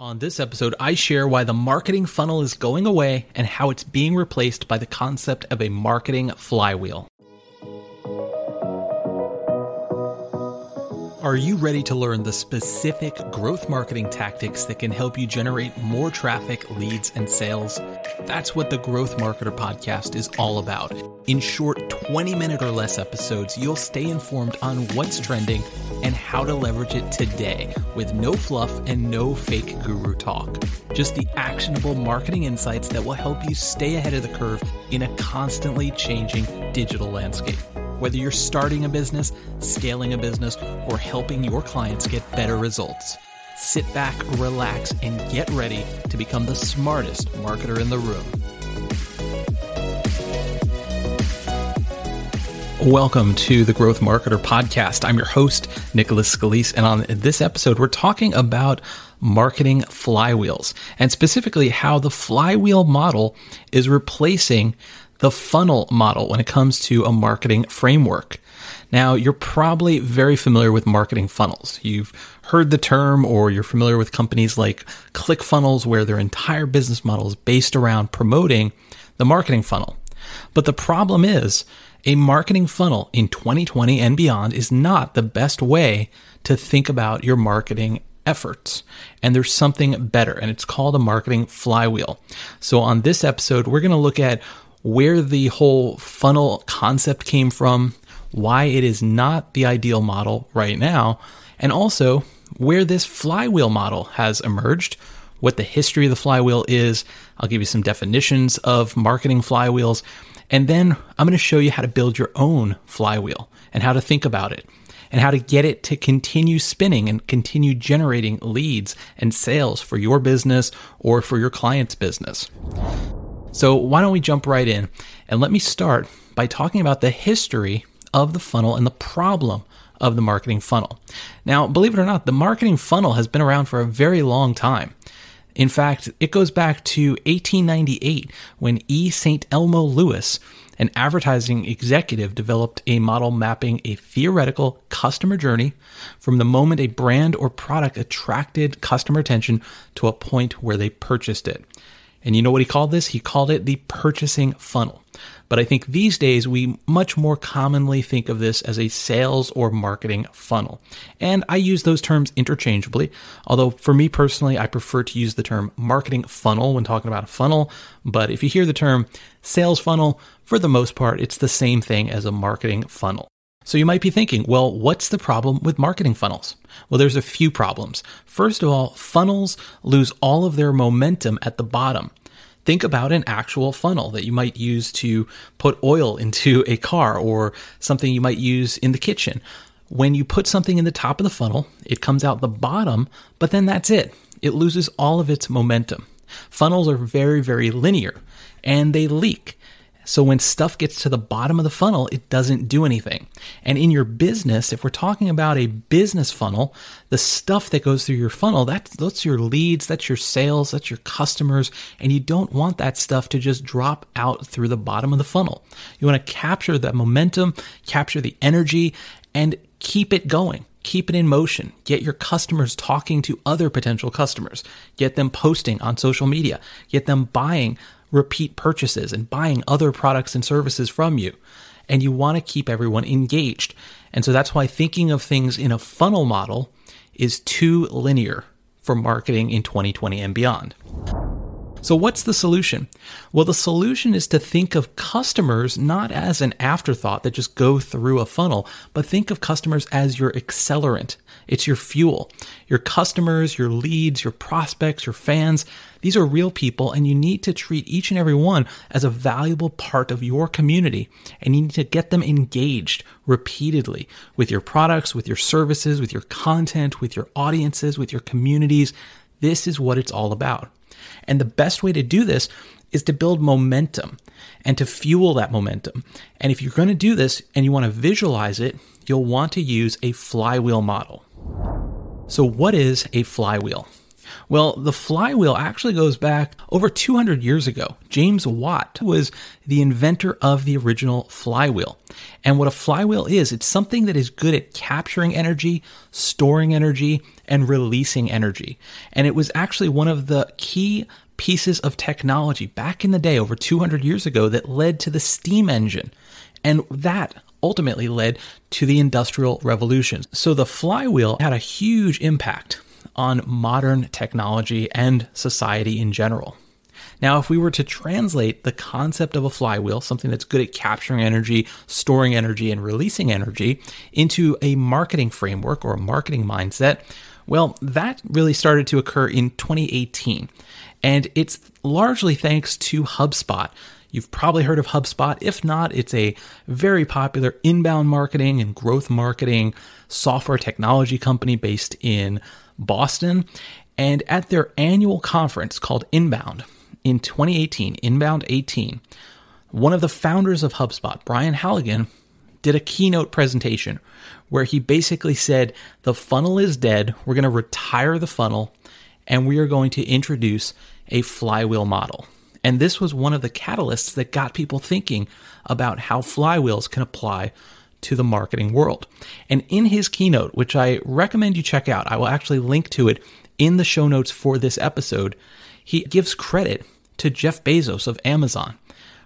On this episode, I share why the marketing funnel is going away and how it's being replaced by the concept of a marketing flywheel. Are you ready to learn the specific growth marketing tactics that can help you generate more traffic, leads, and sales? That's what the Growth Marketer podcast is all about. In short, 20 minute or less episodes, you'll stay informed on what's trending and how to leverage it today with no fluff and no fake guru talk. Just the actionable marketing insights that will help you stay ahead of the curve in a constantly changing digital landscape. Whether you're starting a business, scaling a business, or helping your clients get better results. Sit back, relax, and get ready to become the smartest marketer in the room. Welcome to the Growth Marketer Podcast. I'm your host, Nicholas Scalise, and on this episode, we're talking about marketing flywheels and specifically how the flywheel model is replacing the funnel model when it comes to a marketing framework. Now, you're probably very familiar with marketing funnels. You've heard the term or you're familiar with companies like ClickFunnels where their entire business model is based around promoting the marketing funnel. But the problem is a marketing funnel in 2020 and beyond is not the best way to think about your marketing efforts. And there's something better, and it's called a marketing flywheel. So, on this episode, we're going to look at where the whole funnel concept came from, why it is not the ideal model right now, and also where this flywheel model has emerged, what the history of the flywheel is. I'll give you some definitions of marketing flywheels, and then I'm going to show you how to build your own flywheel and how to think about it and how to get it to continue spinning and continue generating leads and sales for your business or for your client's business. So, why don't we jump right in? And let me start by talking about the history of the funnel and the problem of the marketing funnel. Now, believe it or not, the marketing funnel has been around for a very long time. In fact, it goes back to 1898 when E. St. Elmo Lewis, an advertising executive, developed a model mapping a theoretical customer journey from the moment a brand or product attracted customer attention to a point where they purchased it. And you know what he called this? He called it the purchasing funnel. But I think these days we much more commonly think of this as a sales or marketing funnel. And I use those terms interchangeably, although for me personally, I prefer to use the term marketing funnel when talking about a funnel. But if you hear the term sales funnel, for the most part, it's the same thing as a marketing funnel. So you might be thinking, well, what's the problem with marketing funnels? Well, there's a few problems. First of all, funnels lose all of their momentum at the bottom. Think about an actual funnel that you might use to put oil into a car or something you might use in the kitchen. When you put something in the top of the funnel, it comes out the bottom, but then that's it. It loses all of its momentum. Funnels are very, very linear and they leak. So when stuff gets to the bottom of the funnel, it doesn't do anything. And in your business, if we're talking about a business funnel, the stuff that goes through your funnel, that's, that's your leads, that's your sales, that's your customers. And you don't want that stuff to just drop out through the bottom of the funnel. You want to capture that momentum, capture the energy, and keep it going keep it in motion. Get your customers talking to other potential customers. Get them posting on social media. Get them buying repeat purchases and buying other products and services from you. And you want to keep everyone engaged. And so that's why thinking of things in a funnel model is too linear for marketing in 2020 and beyond. So, what's the solution? Well, the solution is to think of customers not as an afterthought that just go through a funnel, but think of customers as your accelerant. It's your fuel. Your customers, your leads, your prospects, your fans, these are real people, and you need to treat each and every one as a valuable part of your community. And you need to get them engaged repeatedly with your products, with your services, with your content, with your audiences, with your communities. This is what it's all about. And the best way to do this is to build momentum and to fuel that momentum. And if you're going to do this and you want to visualize it, you'll want to use a flywheel model. So, what is a flywheel? Well, the flywheel actually goes back over 200 years ago. James Watt was the inventor of the original flywheel. And what a flywheel is, it's something that is good at capturing energy, storing energy, and releasing energy. And it was actually one of the key pieces of technology back in the day, over 200 years ago, that led to the steam engine. And that ultimately led to the Industrial Revolution. So the flywheel had a huge impact on modern technology and society in general. Now, if we were to translate the concept of a flywheel, something that's good at capturing energy, storing energy, and releasing energy, into a marketing framework or a marketing mindset, well, that really started to occur in 2018. And it's largely thanks to HubSpot. You've probably heard of HubSpot. If not, it's a very popular inbound marketing and growth marketing software technology company based in Boston. And at their annual conference called Inbound in 2018, Inbound 18, one of the founders of HubSpot, Brian Halligan, did a keynote presentation where he basically said the funnel is dead. We're going to retire the funnel and we are going to introduce a flywheel model. And this was one of the catalysts that got people thinking about how flywheels can apply to the marketing world. And in his keynote, which I recommend you check out, I will actually link to it in the show notes for this episode, he gives credit to Jeff Bezos of Amazon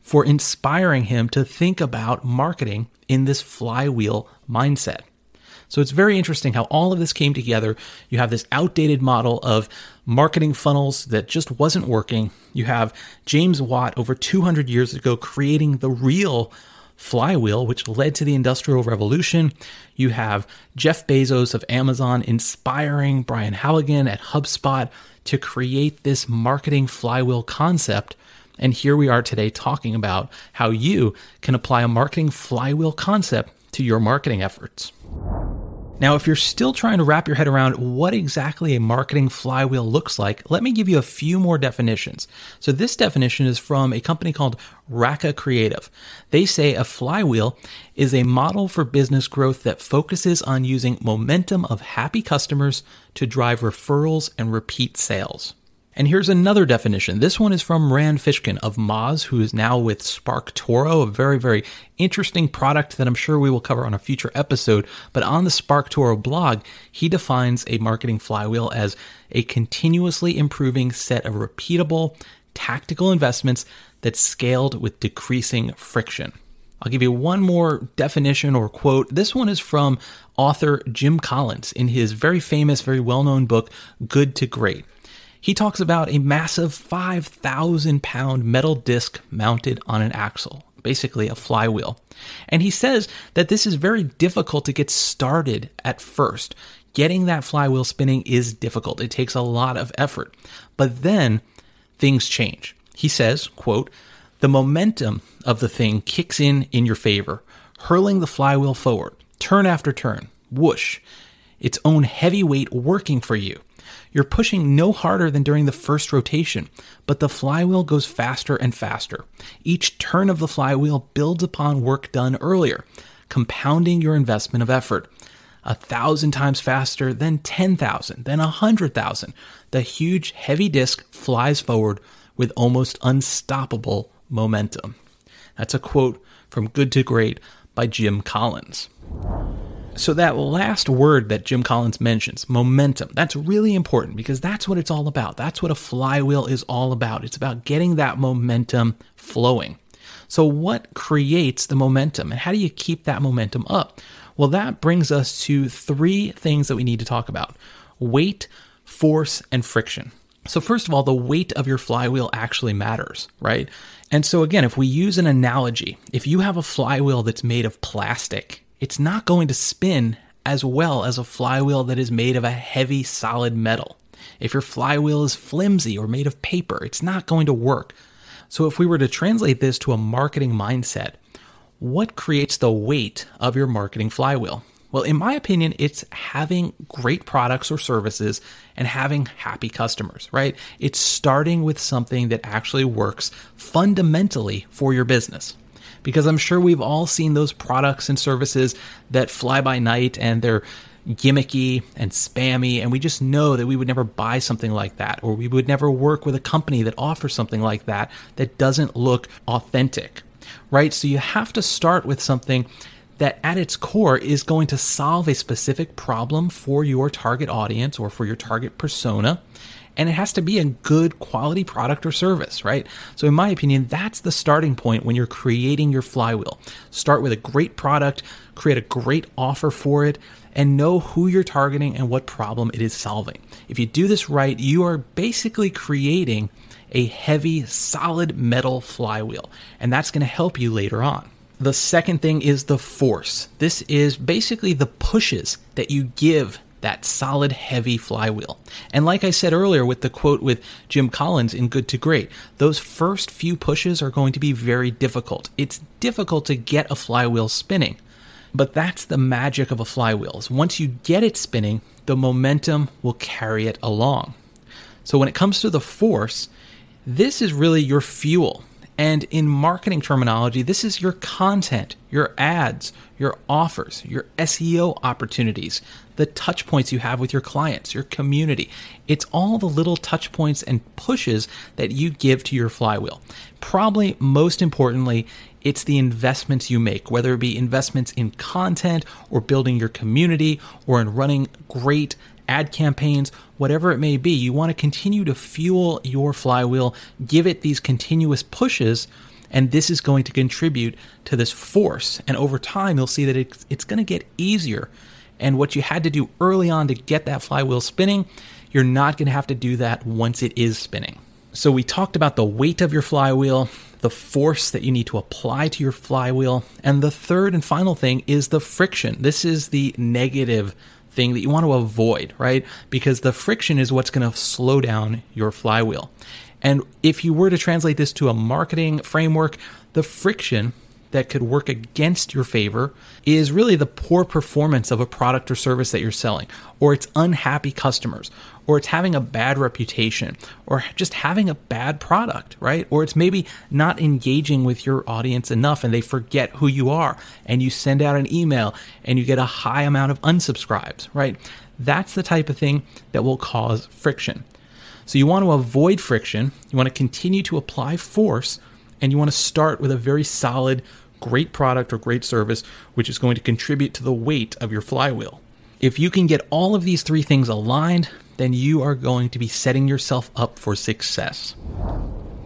for inspiring him to think about marketing in this flywheel mindset. So it's very interesting how all of this came together. You have this outdated model of marketing funnels that just wasn't working. You have James Watt over 200 years ago creating the real flywheel, which led to the Industrial Revolution. You have Jeff Bezos of Amazon inspiring Brian Halligan at HubSpot to create this marketing flywheel concept. And here we are today talking about how you can apply a marketing flywheel concept to your marketing efforts. Now, if you're still trying to wrap your head around what exactly a marketing flywheel looks like, let me give you a few more definitions. So, this definition is from a company called Raka Creative. They say a flywheel is a model for business growth that focuses on using momentum of happy customers to drive referrals and repeat sales. And here's another definition. This one is from Rand Fishkin of Moz, who is now with SparkToro, a very, very interesting product that I'm sure we will cover on a future episode. But on the SparkToro blog, he defines a marketing flywheel as a continuously improving set of repeatable, tactical investments that scaled with decreasing friction. I'll give you one more definition or quote. This one is from author Jim Collins in his very famous, very well known book, Good to Great. He talks about a massive 5,000 pound metal disc mounted on an axle, basically a flywheel. And he says that this is very difficult to get started at first. Getting that flywheel spinning is difficult. It takes a lot of effort. But then things change. He says, quote, the momentum of the thing kicks in in your favor, hurling the flywheel forward, turn after turn, whoosh, its own heavy weight working for you. You're pushing no harder than during the first rotation, but the flywheel goes faster and faster. Each turn of the flywheel builds upon work done earlier, compounding your investment of effort. A thousand times faster, then 10,000, then a 100,000. The huge, heavy disc flies forward with almost unstoppable momentum. That's a quote from Good to Great by Jim Collins. So, that last word that Jim Collins mentions, momentum, that's really important because that's what it's all about. That's what a flywheel is all about. It's about getting that momentum flowing. So, what creates the momentum and how do you keep that momentum up? Well, that brings us to three things that we need to talk about weight, force, and friction. So, first of all, the weight of your flywheel actually matters, right? And so, again, if we use an analogy, if you have a flywheel that's made of plastic, it's not going to spin as well as a flywheel that is made of a heavy, solid metal. If your flywheel is flimsy or made of paper, it's not going to work. So, if we were to translate this to a marketing mindset, what creates the weight of your marketing flywheel? Well, in my opinion, it's having great products or services and having happy customers, right? It's starting with something that actually works fundamentally for your business because I'm sure we've all seen those products and services that fly by night and they're gimmicky and spammy, and we just know that we would never buy something like that, or we would never work with a company that offers something like that that doesn't look authentic, right? So you have to start with something that at its core is going to solve a specific problem for your target audience or for your target persona. And it has to be a good quality product or service, right? So, in my opinion, that's the starting point when you're creating your flywheel. Start with a great product, create a great offer for it, and know who you're targeting and what problem it is solving. If you do this right, you are basically creating a heavy, solid metal flywheel, and that's going to help you later on. The second thing is the force. This is basically the pushes that you give that solid, heavy flywheel. And like I said earlier with the quote with Jim Collins in Good to Great, those first few pushes are going to be very difficult. It's difficult to get a flywheel spinning. But that's the magic of a flywheel. Is Once you get it spinning, the momentum will carry it along. So when it comes to the force, this is really your fuel. And in marketing terminology, this is your content, your ads, your offers, your SEO opportunities, the touch points you have with your clients, your community. It's all the little touch points and pushes that you give to your flywheel. Probably most importantly, it's the investments you make, whether it be investments in content or building your community or in running great ad campaigns, whatever it may be. You want to continue to fuel your flywheel, give it these continuous pushes, and this is going to contribute to this force. And over time, you'll see that it's, it's going to get easier. And what you had to do early on to get that flywheel spinning, you're not going to have to do that once it is spinning. So, we talked about the weight of your flywheel, the force that you need to apply to your flywheel, and the third and final thing is the friction. This is the negative thing that you want to avoid, right? Because the friction is what's going to slow down your flywheel. And if you were to translate this to a marketing framework, the friction that could work against your favor is really the poor performance of a product or service that you're selling, or it's unhappy customers, or it's having a bad reputation, or just having a bad product, right? Or it's maybe not engaging with your audience enough and they forget who you are, and you send out an email and you get a high amount of unsubscribes, right? That's the type of thing that will cause friction. So you want to avoid friction, you want to continue to apply force and you want to start with a very solid, great product or great service, which is going to contribute to the weight of your flywheel. If you can get all of these three things aligned, then you are going to be setting yourself up for success.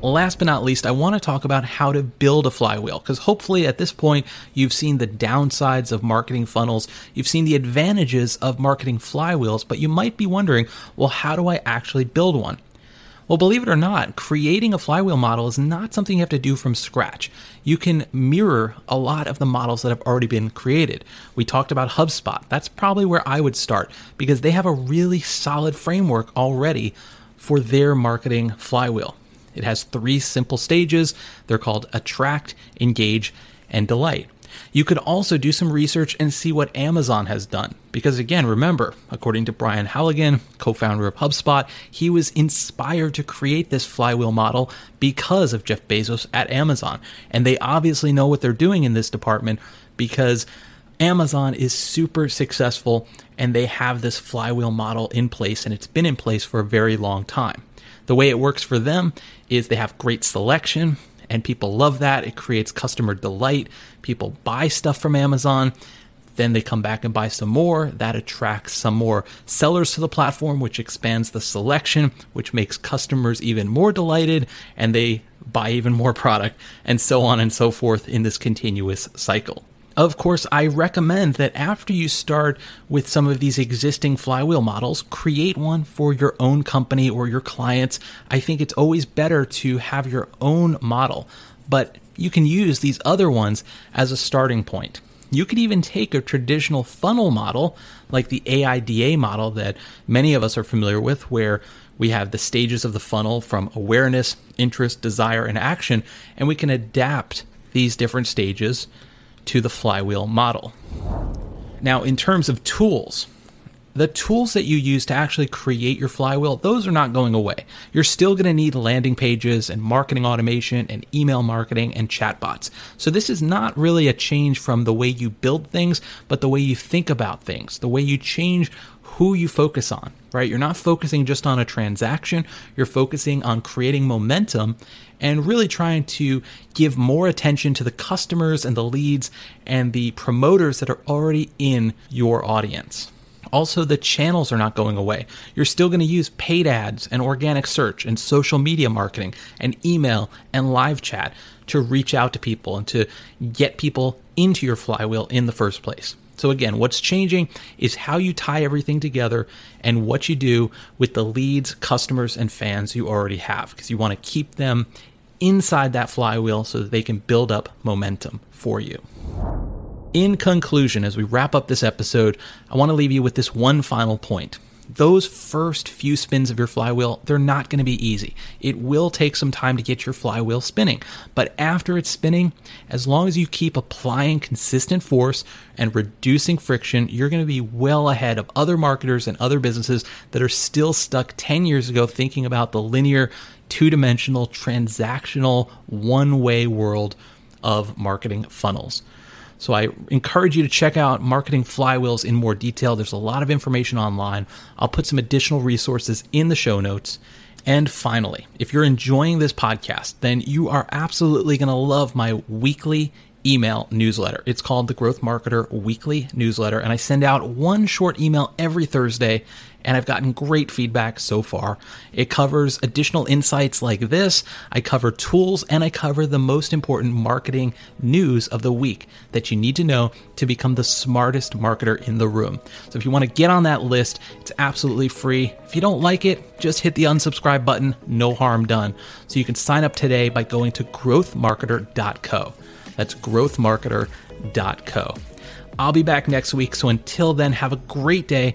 Last but not least, I want to talk about how to build a flywheel because hopefully at this point you've seen the downsides of marketing funnels, you've seen the advantages of marketing flywheels, but you might be wondering, well, how do I actually build one? Well, believe it or not, creating a flywheel model is not something you have to do from scratch. You can mirror a lot of the models that have already been created. We talked about HubSpot. That's probably where I would start because they have a really solid framework already for their marketing flywheel. It has three simple stages. They're called attract, engage, and delight. You could also do some research and see what Amazon has done. Because again, remember, according to Brian Halligan, co founder of HubSpot, he was inspired to create this flywheel model because of Jeff Bezos at Amazon. And they obviously know what they're doing in this department because Amazon is super successful and they have this flywheel model in place and it's been in place for a very long time. The way it works for them is they have great selection, and people love that. It creates customer delight. People buy stuff from Amazon. Then they come back and buy some more. That attracts some more sellers to the platform, which expands the selection, which makes customers even more delighted, and they buy even more product, and so on and so forth in this continuous cycle. Of course, I recommend that after you start with some of these existing flywheel models, create one for your own company or your clients. I think it's always better to have your own model, but you can use these other ones as a starting point. You could even take a traditional funnel model, like the AIDA model that many of us are familiar with, where we have the stages of the funnel from awareness, interest, desire, and action, and we can adapt these different stages to the flywheel model. Now, in terms of tools, the tools that you use to actually create your flywheel, those are not going away. You're still going to need landing pages and marketing automation and email marketing and chatbots. So this is not really a change from the way you build things, but the way you think about things, the way you change who you focus on, right? You're not focusing just on a transaction, you're focusing on creating momentum and really trying to give more attention to the customers and the leads and the promoters that are already in your audience. Also, the channels are not going away. You're still going to use paid ads and organic search and social media marketing and email and live chat to reach out to people and to get people into your flywheel in the first place. So, again, what's changing is how you tie everything together and what you do with the leads, customers, and fans you already have because you want to keep them inside that flywheel so that they can build up momentum for you. In conclusion, as we wrap up this episode, I want to leave you with this one final point those first few spins of your flywheel, they're not going to be easy. It will take some time to get your flywheel spinning. But after it's spinning, as long as you keep applying consistent force and reducing friction, you're going to be well ahead of other marketers and other businesses that are still stuck 10 years ago thinking about the linear, two dimensional, transactional, one way world of marketing funnels. So I encourage you to check out Marketing Flywheels in more detail. There's a lot of information online. I'll put some additional resources in the show notes. And finally, if you're enjoying this podcast, then you are absolutely going to love my weekly email newsletter. It's called the Growth Marketer Weekly Newsletter, and I send out one short email every Thursday and I've gotten great feedback so far. It covers additional insights like this, I cover tools, and I cover the most important marketing news of the week that you need to know to become the smartest marketer in the room. So if you want to get on that list, it's absolutely free. If you don't like it, just hit the unsubscribe button, no harm done. So you can sign up today by going to growthmarketer.co. That's growthmarketer.co. I'll be back next week, so until then, have a great day